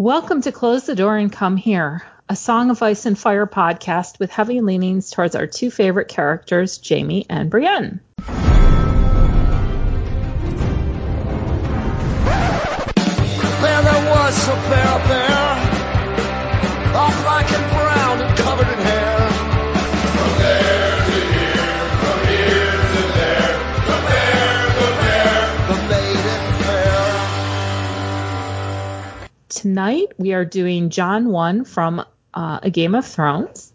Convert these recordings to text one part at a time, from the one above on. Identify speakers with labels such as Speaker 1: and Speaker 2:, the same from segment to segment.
Speaker 1: Welcome to Close the Door and Come Here, a Song of Ice and Fire podcast with heavy leanings towards our two favorite characters, Jaime and Brienne.
Speaker 2: There, there was a bear there, all black and brown and covered in hair.
Speaker 1: Tonight we are doing Jon 1 from uh, A Game of Thrones.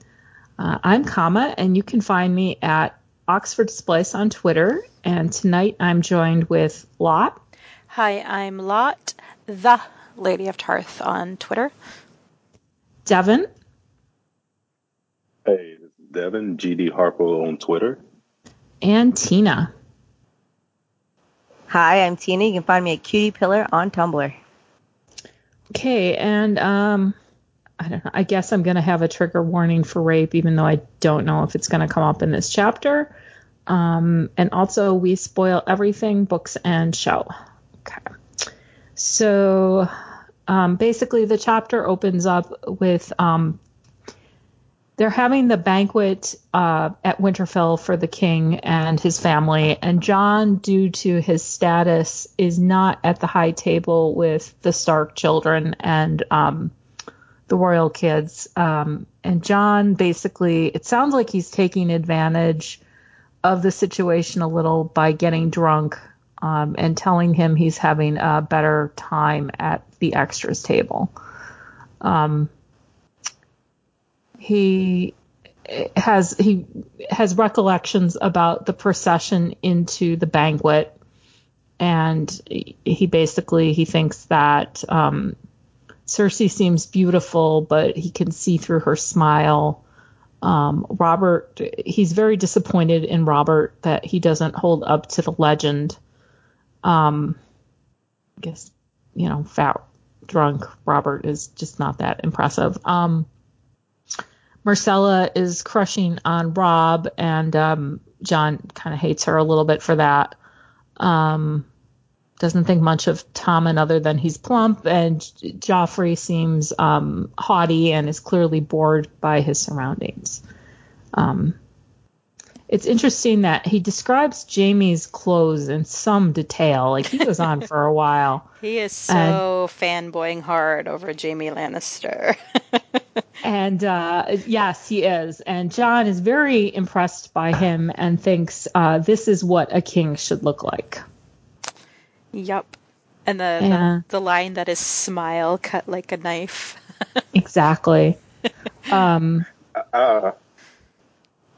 Speaker 1: Uh, I'm Kama, and you can find me at Oxford Splice on Twitter. And tonight I'm joined with Lot
Speaker 3: Hi, I'm Lot, the Lady of Tarth on Twitter.
Speaker 1: Devin,
Speaker 4: Hey, this is Devin, GD Harpo on Twitter.
Speaker 1: and Tina.
Speaker 5: Hi, I'm Tina. You can find me at Cutie Pillar on Tumblr.
Speaker 1: Okay, and um, I don't know. I guess I'm gonna have a trigger warning for rape, even though I don't know if it's gonna come up in this chapter. Um, and also we spoil everything, books and show. Okay. So um, basically, the chapter opens up with um, they're having the banquet uh, at Winterfell for the king and his family, and Jon, due to his status, is not at the high table with the Stark children and um, the royal kids. Um, and Jon basically, it sounds like he's taking advantage of the situation a little by getting drunk um, and telling him he's having a better time at the extras table. Um, he has he has recollections about the procession into the banquet, and he basically he thinks that um, Cersei seems beautiful, but he can see through her smile. Um, Robert, he's very disappointed in Robert that he doesn't hold up to the legend. Um, I guess you know, fat, drunk Robert is just not that impressive. Um, Myrcella is crushing on Robb, and um, Jon kind of hates her a little bit for that. Um, doesn't think much of Tommen other than he's plump, and Joffrey seems um, haughty and is clearly bored by his surroundings. Um, it's interesting that he describes Jaime's clothes in some detail. Like he goes on for a while.
Speaker 3: He is so fanboying hard over Jaime Lannister.
Speaker 1: And uh, yes, he is. And Jon is very impressed by him and thinks uh, this is what a king should look like.
Speaker 3: yup. And the,
Speaker 1: Yeah.
Speaker 3: the the line that his smile cut like a knife.
Speaker 1: Exactly. um,
Speaker 4: Uh,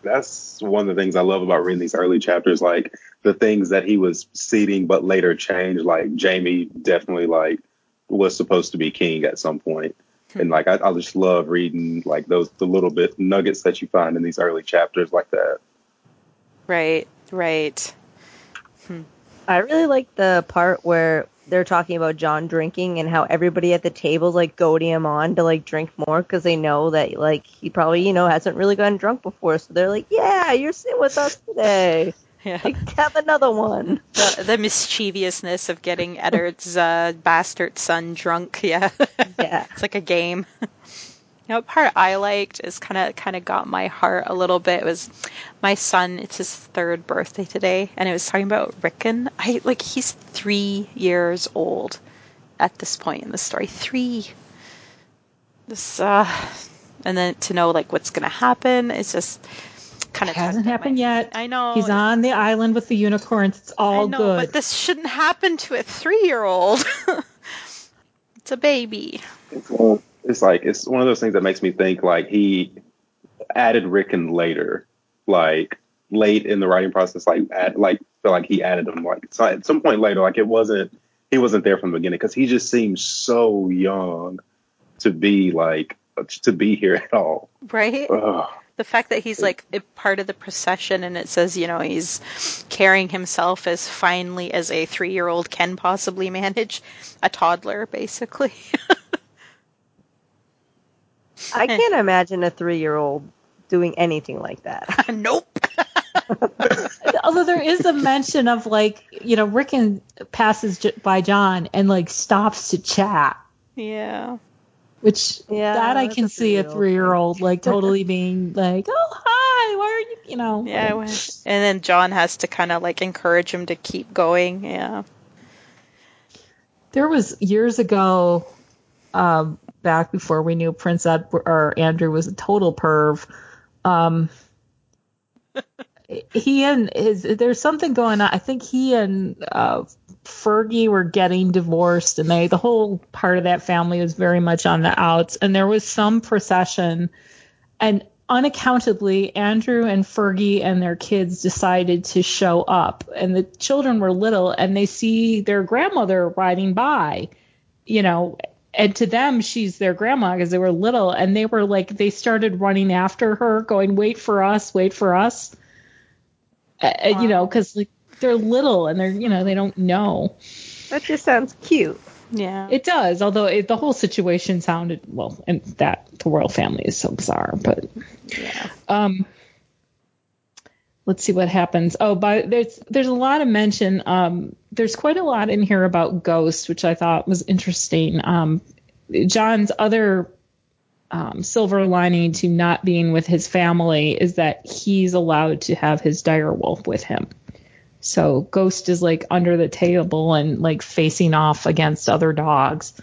Speaker 4: that's one of the things I love about reading these early chapters, like the things that he was seeding but later changed. Like Jaime definitely like was supposed to be king at some point. And like I, I just love reading like those the little bit nuggets that you find in these early chapters like that.
Speaker 3: right, right. Hmm.
Speaker 5: I really like the part where they're talking about Jon drinking and how everybody at the table's like goading him on to like drink more because they know that like he probably you know hasn't really gotten drunk before, so they're like, yeah, you're sitting with us today.
Speaker 3: Yeah.
Speaker 5: Like, have another one.
Speaker 3: The, the mischievousness of getting Eddard's uh, bastard son drunk. Yeah.
Speaker 5: Yeah.
Speaker 3: it's like a game. You know, part I liked is kind of kind of got my heart a little bit. It was my son. It's his third birthday today, and it was talking about Rickon. I like he's three years old at this point in the story. Three. This uh, and then to know like what's gonna happen. It's just kind of
Speaker 1: hasn't happened yet.
Speaker 3: I know
Speaker 1: He's on the island with the unicorns. It's all
Speaker 3: I know,
Speaker 1: good.
Speaker 3: but this shouldn't happen to a three-year-old. it's a baby.
Speaker 4: It's, one- it's like it's one of those things that makes me think like he added Rickon later, like late in the writing process, like add, like feel like he added him like so at some point later, like it wasn't he wasn't there from the beginning because he just seems so young to be like to be here at all.
Speaker 3: Right?
Speaker 4: Ugh.
Speaker 3: The fact that he's like a part of the procession and it says, you know, he's carrying himself as finely as a three year old can possibly manage. A toddler, basically.
Speaker 5: I can't imagine a three year old doing anything like that.
Speaker 3: nope.
Speaker 1: Although there is a mention of like, you know, Rickon passes by Jon and like stops to chat.
Speaker 3: Yeah.
Speaker 1: Which
Speaker 5: Yeah,
Speaker 1: that I can see a
Speaker 5: three-year-old
Speaker 1: three year old like totally being like, oh hi, why are you you know?
Speaker 3: Yeah, when- and then Jon has to kind of like encourage him to keep going. Yeah.
Speaker 1: There was years ago, um, back before we knew Prince Edward or Andrew was a total perv. Um, he and his there's something going on. I think he and uh, Fergie were getting divorced, and they the whole part of that family was very much on the outs. And there was some procession, and unaccountably, Andrew and Fergie and their kids decided to show up, and the children were little, and they see their grandmother riding by, you know. And to them, she's their grandma because they were little, and they were like, they started running after her, going, "Wait for us, wait for us." Uh, uh, You know, because like they're little and they're, you know, they don't know.
Speaker 5: That just sounds cute.
Speaker 3: Yeah.
Speaker 1: It does, although it, the whole situation sounded well, and that the royal family is so bizarre. But
Speaker 3: yeah.
Speaker 1: um, let's see what happens. Oh, but there's there's a lot of mention. Um, there's quite a lot in here about ghosts, which I thought was interesting. Um, Jon's other um, silver lining to not being with his family is that he's allowed to have his dire wolf with him. So Ghost is like under the table and like facing off against other dogs.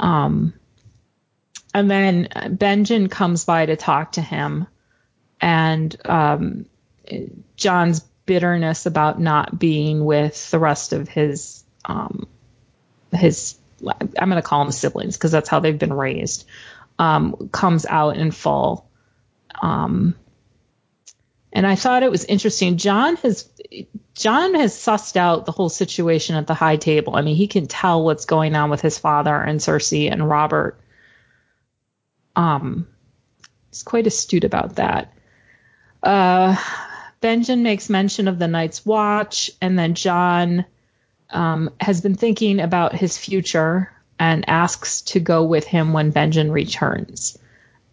Speaker 1: Um, and then Benjen comes by to talk to him, and um, Jon's bitterness about not being with the rest of his um, his I'm going to call them siblings because that's how they've been raised um, comes out in full. Um, and I thought it was interesting. Jon has Jon has sussed out the whole situation at the high table. I mean, he can tell what's going on with his father and Cersei and Robert. Um, he's quite astute about that. Uh, Benjen makes mention of the Night's Watch, and then Jon um, has been thinking about his future and asks to go with him when Benjen returns.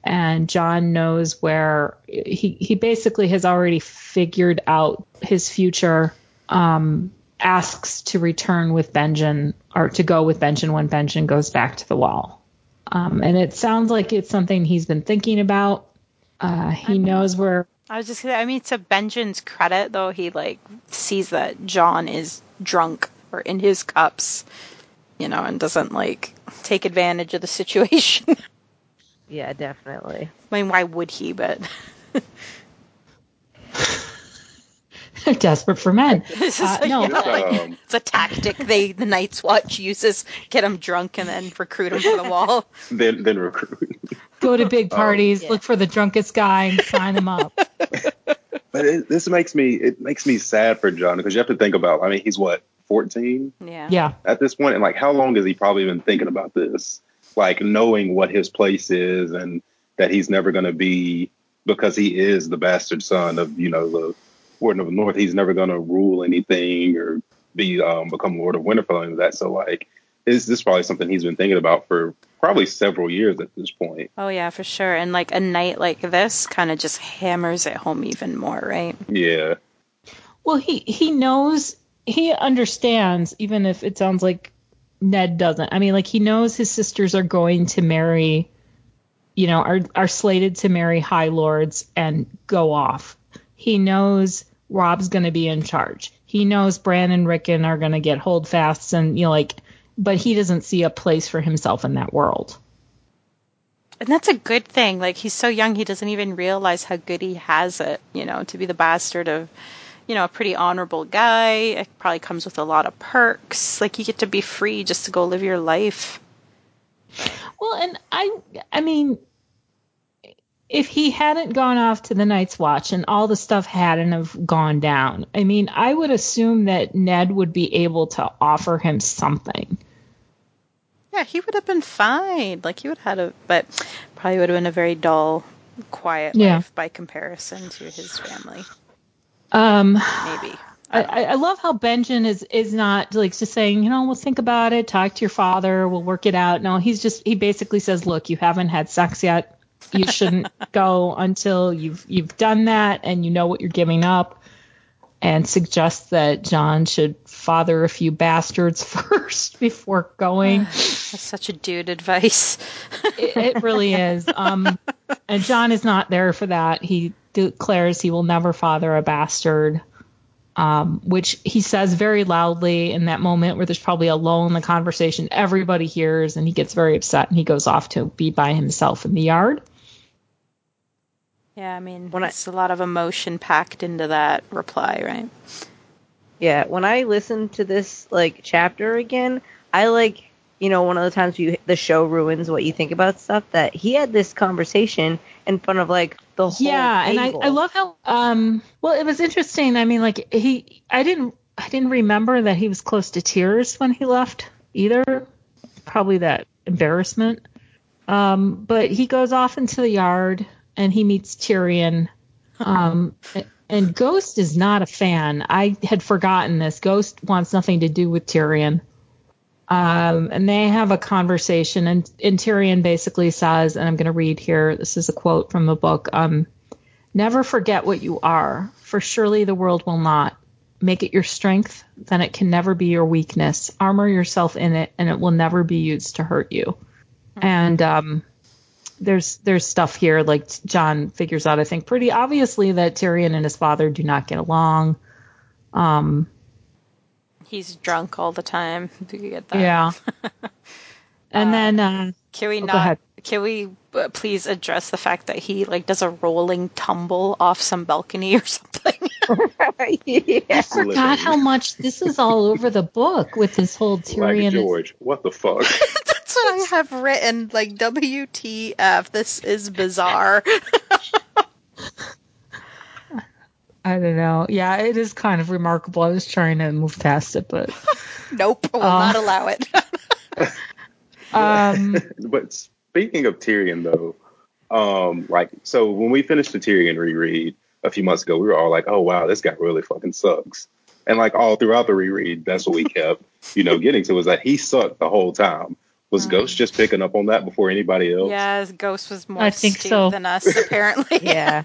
Speaker 1: And Jon knows where he he basically has already figured out his future. Um, asks to return with Benjen or to go with Benjen when Benjen goes back to the wall. Um, and it sounds like it's something he's been thinking about. Uh, he knows where
Speaker 3: I was just gonna, I mean, to Benjen's credit, though, he like sees that Jon is drunk or in his cups, you know, and doesn't like take advantage of the situation.
Speaker 5: Yeah, definitely.
Speaker 3: I mean, why would he? But
Speaker 1: they're desperate for men.
Speaker 3: this is
Speaker 1: Uh, no,
Speaker 3: yeah,
Speaker 1: but-
Speaker 3: like,
Speaker 4: Um,
Speaker 3: it's a tactic they the Night's Watch uses: get them drunk and then recruit them for the wall.
Speaker 4: then then recruit.
Speaker 1: Go to big parties,
Speaker 5: yeah.
Speaker 1: look for the drunkest guy, and sign him up.
Speaker 4: But it, this makes me it makes me sad for Jon because you have to think about. I mean, he's what 14
Speaker 3: Yeah.
Speaker 1: Yeah.
Speaker 4: at this point, and like how long has he probably been thinking about this? Like knowing what his place is and that he's never going to be because he is the bastard son of you know the Warden of the North. He's never going to rule anything or be um, become Lord of Winterfell and that. So like, is this probably something he's been thinking about for probably several years at this point?
Speaker 3: Oh yeah, for sure. And like a night like this kind of just hammers it home even more, right?
Speaker 4: Yeah.
Speaker 1: Well, he he knows he understands, even if it sounds like Ned doesn't. I mean, like he knows his sisters are going to marry, you know, are are slated to marry high lords and go off. He knows Robb's going to be in charge. He knows Bran and Rickon are going to get holdfasts and you know like, but he doesn't see a place for himself in that world.
Speaker 3: And that's a good thing. Like he's so young, he doesn't even realize how good he has it. You know, to be the bastard of, you know, a pretty honorable guy. It probably comes with a lot of perks. Like you get to be free just to go live your life.
Speaker 1: Well, and I I mean if he hadn't gone off to the Night's Watch and all the stuff hadn't have gone down, I mean, I would assume that Ned would be able to offer him something.
Speaker 3: Yeah, he would have been fine. Like he would have had a, but probably would have been a very dull, quiet
Speaker 1: Yeah.
Speaker 3: life by comparison to his family.
Speaker 1: Um
Speaker 3: Maybe.
Speaker 1: I, I love how Benjen is is not like just saying, you know, we'll think about it, talk to your father, we'll work it out. No, he's just he basically says, look, you haven't had sex yet. You shouldn't go until you've you've done that and you know what you're giving up. and suggests that Jon should father a few bastards first before going.
Speaker 3: That's such a dude advice.
Speaker 1: it, it really is. Um, and Jon is not there for that. He declares he will never father a bastard, um, which he says very loudly in that moment where there's probably a lull in the conversation. Everybody hears, and he gets very upset and he goes off to be by himself in the yard.
Speaker 3: Yeah, I mean,
Speaker 5: When
Speaker 3: it's a lot of emotion packed into that reply, right?
Speaker 5: Yeah, when I listen to this like chapter again, I like you know one of the times you the show ruins what you think about stuff that he had this conversation in front of like the whole
Speaker 1: yeah and I. I love how um well it was interesting. I mean like he i didn't i didn't remember that he was close to tears when he left either. Probably that embarrassment. Um but he goes off into the yard and he meets tyrion. Um and ghost is not a fan. I had forgotten this. Ghost wants nothing to do with tyrion um, and they have a conversation, and, and Tyrion basically says, and I'm going to read here. This is a quote from the book. Um, Never forget what you are, for surely the world will not. Make it your strength, then it can never be your weakness. Armor yourself in it, and it will never be used to hurt you. And um, there's there's stuff here like Jon figures out, I think, pretty obviously that Tyrion and his father do not get along. Um,
Speaker 3: He's drunk all the time. Do you get that?
Speaker 1: yeah. and then uh,
Speaker 3: Can we
Speaker 1: Oh, go
Speaker 3: not?
Speaker 1: ahead.
Speaker 3: Can we uh, please address the fact that he like does a rolling tumble off some balcony or something?
Speaker 5: yeah.
Speaker 1: I forgot how much this is all over the book with this whole
Speaker 4: Like
Speaker 1: Tyrion. is-
Speaker 4: George, what the fuck?
Speaker 3: That's what I have written. Like WTF? This is bizarre.
Speaker 1: I don't know. Yeah, it is kind of remarkable. I was trying to move past it, but
Speaker 3: nope, will
Speaker 1: Uh,
Speaker 3: not allow it.
Speaker 1: um,
Speaker 4: but speaking of Tyrion, though, um, like, so when we finished the Tyrion reread a few months ago, we were all like, "Oh wow, this guy really fucking sucks." And like all throughout the reread, that's what we kept, you know, getting to was that he sucked the whole time. Was Ghost just picking up on that before anybody else?
Speaker 3: yeah, Ghost was more
Speaker 1: I think so.
Speaker 3: than us, apparently.
Speaker 5: yeah.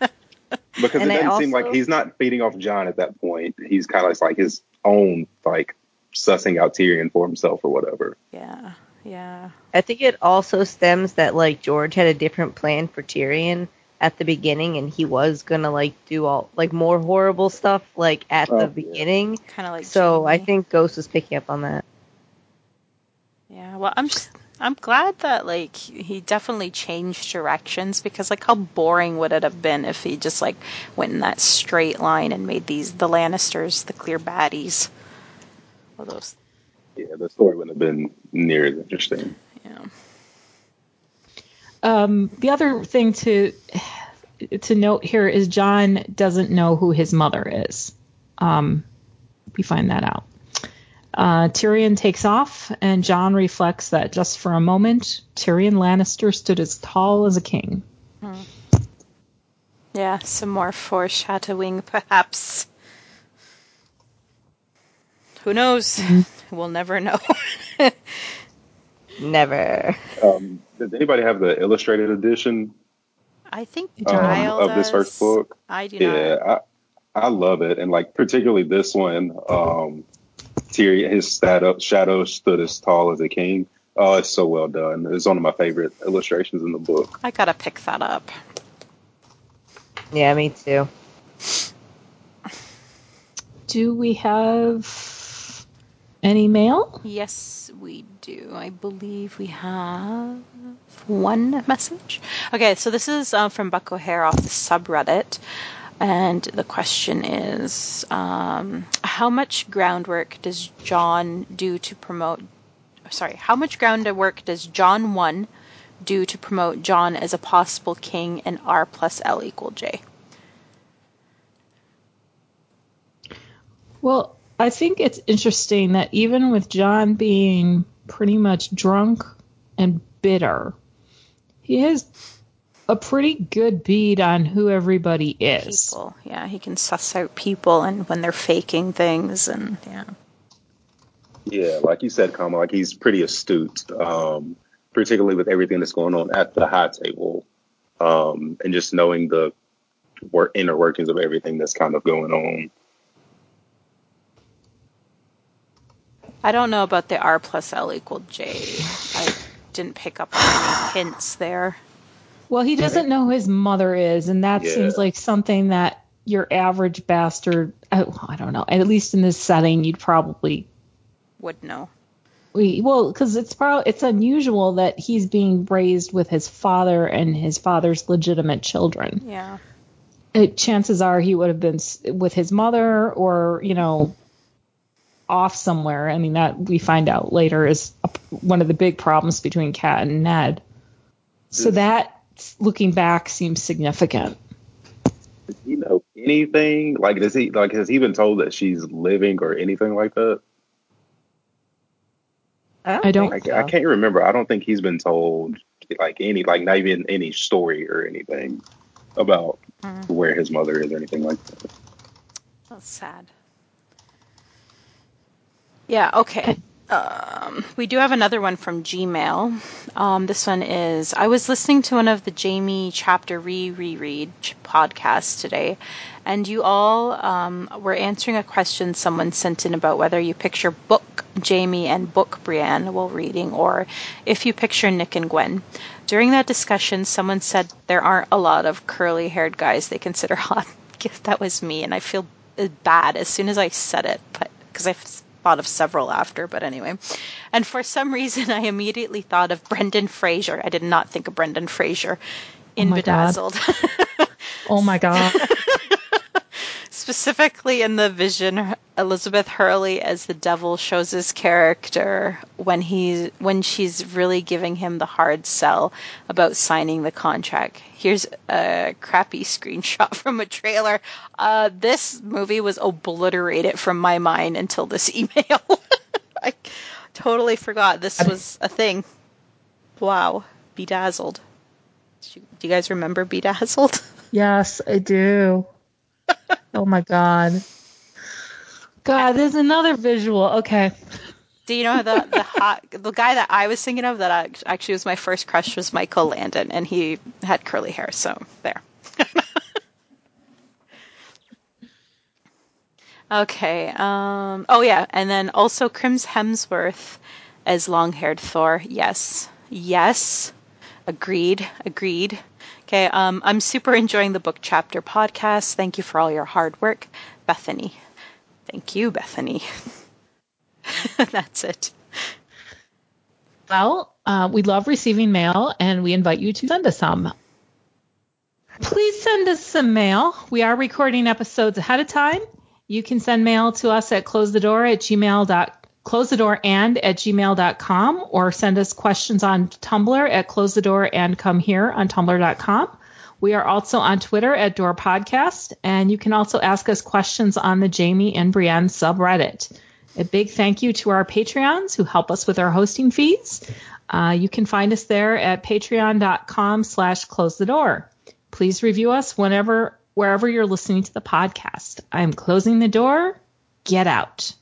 Speaker 4: Because
Speaker 5: And
Speaker 4: it doesn't seem like he's not feeding off Jon at that point. He's kind of like his own, like sussing out Tyrion for himself or whatever.
Speaker 3: yeah, yeah.
Speaker 5: I think it also stems that like George had a different plan for Tyrion at the beginning, and he was gonna like do all like more horrible stuff like at
Speaker 4: Oh,
Speaker 5: the
Speaker 4: yeah.
Speaker 5: beginning.
Speaker 3: Kind of like.
Speaker 5: so I think Ghost was picking up on that.
Speaker 3: Yeah, well, I'm just I'm glad that like he definitely changed directions because like how boring would it have been if he just like went in that straight line and made these the Lannisters the clear baddies. All those,
Speaker 4: Yeah, the story wouldn't have been near as interesting.
Speaker 3: yeah.
Speaker 1: um, the other thing to to note here is Jon doesn't know who his mother is. Um, we find that out. Uh, Tyrion takes off, and Jon reflects that just for a moment, Tyrion Lannister stood as tall as a king.
Speaker 3: Yeah, some more foreshadowing, perhaps. Who knows? We'll never know.
Speaker 5: Never.
Speaker 4: Um, does anybody have the illustrated edition
Speaker 3: I think
Speaker 4: um,
Speaker 3: Kyle
Speaker 4: of this first book?
Speaker 3: I do
Speaker 4: Yeah,
Speaker 3: not.
Speaker 4: I, I love it, and like particularly this one. Um, Tyrion, his shadow, shadow stood as tall as a king. Oh, it's so well done. It's one of my favorite illustrations in the book.
Speaker 3: I gotta pick that up.
Speaker 5: Yeah, me too.
Speaker 1: Do we have any mail?
Speaker 3: Yes, we do. I believe we have one message. Okay, so this is uh, from Buck O'Hare off the subreddit. And the question is um, How much groundwork does Jon do to promote? Sorry, how much groundwork does Jon 1 do to promote Jon as a possible king in R plus L equal J?
Speaker 1: Well, I think it's interesting that even with John being pretty much drunk and bitter, he has a pretty good bead on who everybody is.
Speaker 3: People. Yeah, he can suss out people and when they're faking things and yeah.
Speaker 4: Yeah, like you said, Kama, like he's pretty astute, um, particularly with everything that's going on at the high table, um, and just knowing the work, inner workings of everything that's kind of going on.
Speaker 3: I don't know about the R plus L equal J. I didn't pick up on any hints there.
Speaker 1: Well, he doesn't know who his mother is, and that
Speaker 4: Yeah.
Speaker 1: seems like something that your average bastard, oh, I don't know, at least in this setting, you'd probably
Speaker 3: Would know.
Speaker 1: we well because it's probably it's unusual that he's being raised with his father and his father's legitimate children.
Speaker 3: Yeah.
Speaker 1: It, chances are he would have been with his mother or you know off somewhere. I mean that we find out later is a, one of the big problems between Kat and Ned. So
Speaker 4: Yes.
Speaker 1: that looking back seems significant.
Speaker 4: Does he know anything? Like, does he like has he been told that she's living or anything like that?
Speaker 1: I don't-
Speaker 4: I,
Speaker 5: think
Speaker 4: I
Speaker 5: so.
Speaker 4: can't remember. I don't think he's been told like any like not even any story or anything about
Speaker 3: Mm.
Speaker 4: where his mother is or anything like that.
Speaker 3: That's sad. Yeah, okay. Um, we do have another one from Gmail. Um, this one is I was listening to one of the Jaime chapter re reread podcasts today, and you all um, were answering a question someone sent in about whether you picture book Jaime and book Brienne while reading, or if you picture Nick and Gwen. During that discussion, someone said there aren't a lot of curly haired guys they consider hot. that was me, and I feel bad as soon as I said it, but because I've thought of several after, but anyway. And for some reason, I immediately thought of Brendan Fraser. I did not think of Brendan Fraser in
Speaker 1: oh God.
Speaker 3: Bedazzled.
Speaker 1: Oh my god.
Speaker 3: Specifically in the vision, Elizabeth Hurley as the devil shows his character when he's when she's really giving him the hard sell about signing the contract. Here's a crappy screenshot from a trailer. Uh, this movie was obliterated from my mind until this email. I totally forgot this was a thing. Wow, bedazzled. Do you guys remember bedazzled?
Speaker 1: yes, I do. Oh my god. God, there's another visual. Okay.
Speaker 3: Do you know the the hot the guy that I was thinking of that act- actually was my first crush was Michael Landon and he had curly hair so there. okay. Um oh yeah, and then also Chris Hemsworth as long-haired Thor. Yes. Yes. Agreed. Agreed. Okay, um I'm super enjoying the book chapter podcast. Thank you for all your hard work, Bethany. Thank you, Bethany. That's it.
Speaker 1: Well, uh, we love receiving mail and we invite you to send us some. Please send us some mail. We are recording episodes ahead of time. You can send mail to us at close the door at gmail dot close the door and at gmail.com or send us questions on Tumblr at close the door and come here on tumblr.com. We are also on Twitter at Door Podcast, and you can also ask us questions on the Jaime and Brienne subreddit. A big thank you to our Patreons who help us with our hosting fees. Uh, you can find us there at patreon.com slash close the door. Please review us whenever, wherever you're listening to the podcast. I'm closing the door. Get out.